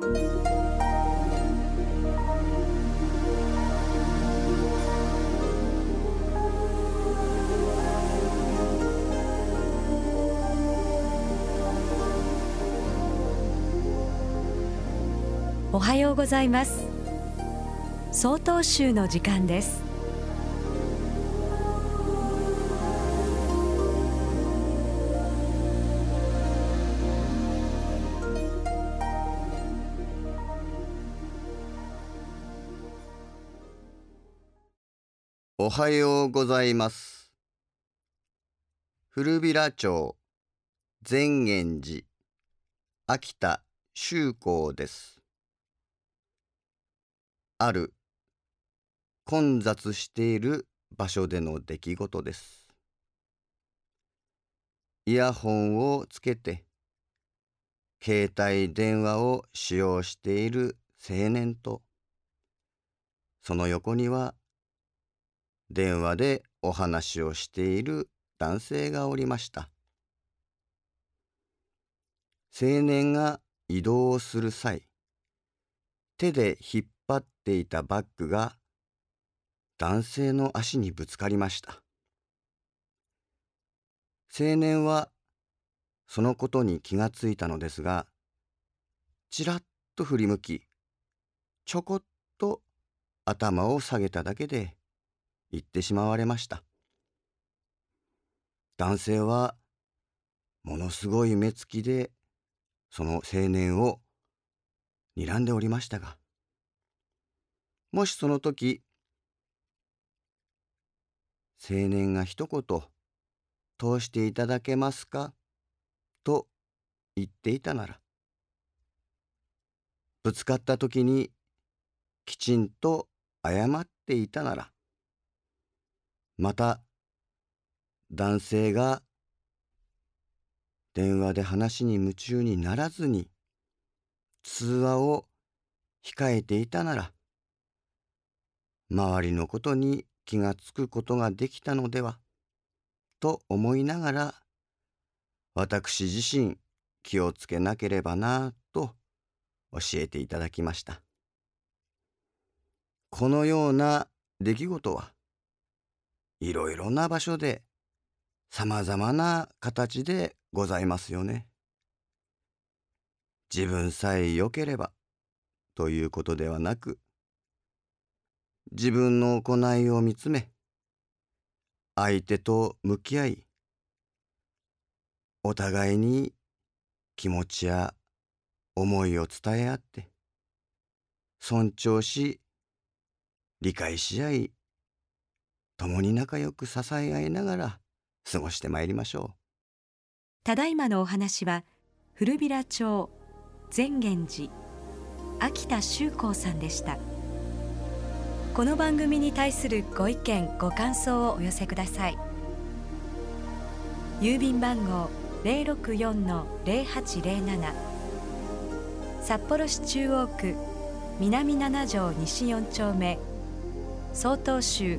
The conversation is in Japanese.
おはようございます。総統集の時間です。おはようございます古平町善現寺秋田修行ですある混雑している場所での出来事です。イヤホンをつけて携帯電話を使用している青年とその横には電話でお話をしている男性がおりました。青年が移動をする際手で引っ張っていたバッグが男性の足にぶつかりました。青年はそのことに気がついたのですが、ちらっと振り向き、ちょこっと頭を下げただけで行ってしまわれました。男性はものすごい目つきでその青年を睨んでおりましたが、もしその時、青年が一言、通していただけますか？と言っていたなら、ぶつかった時にきちんと謝っていたなら、また男性が電話で話に夢中にならずに通話を控えていたなら、周りのことに気がつくことができたのではと思いながら私自身気をつけなければなと教えていただきました。このような出来事はいろいろな場所でさまざまな形でございますよね。自分さえ良ければということではなく自分の行いを見つめ相手と向き合いお互いに気持ちや思いを伝え合って尊重し理解し合い共に仲良く支え合いながら過ごしてまいりましょう。ただいまのお話は古平町善現寺秋田修光さんでした。この番組に対するご意見ご感想をお寄せください。郵便番号064-0807札幌市中央区南七条西4丁目曹洞州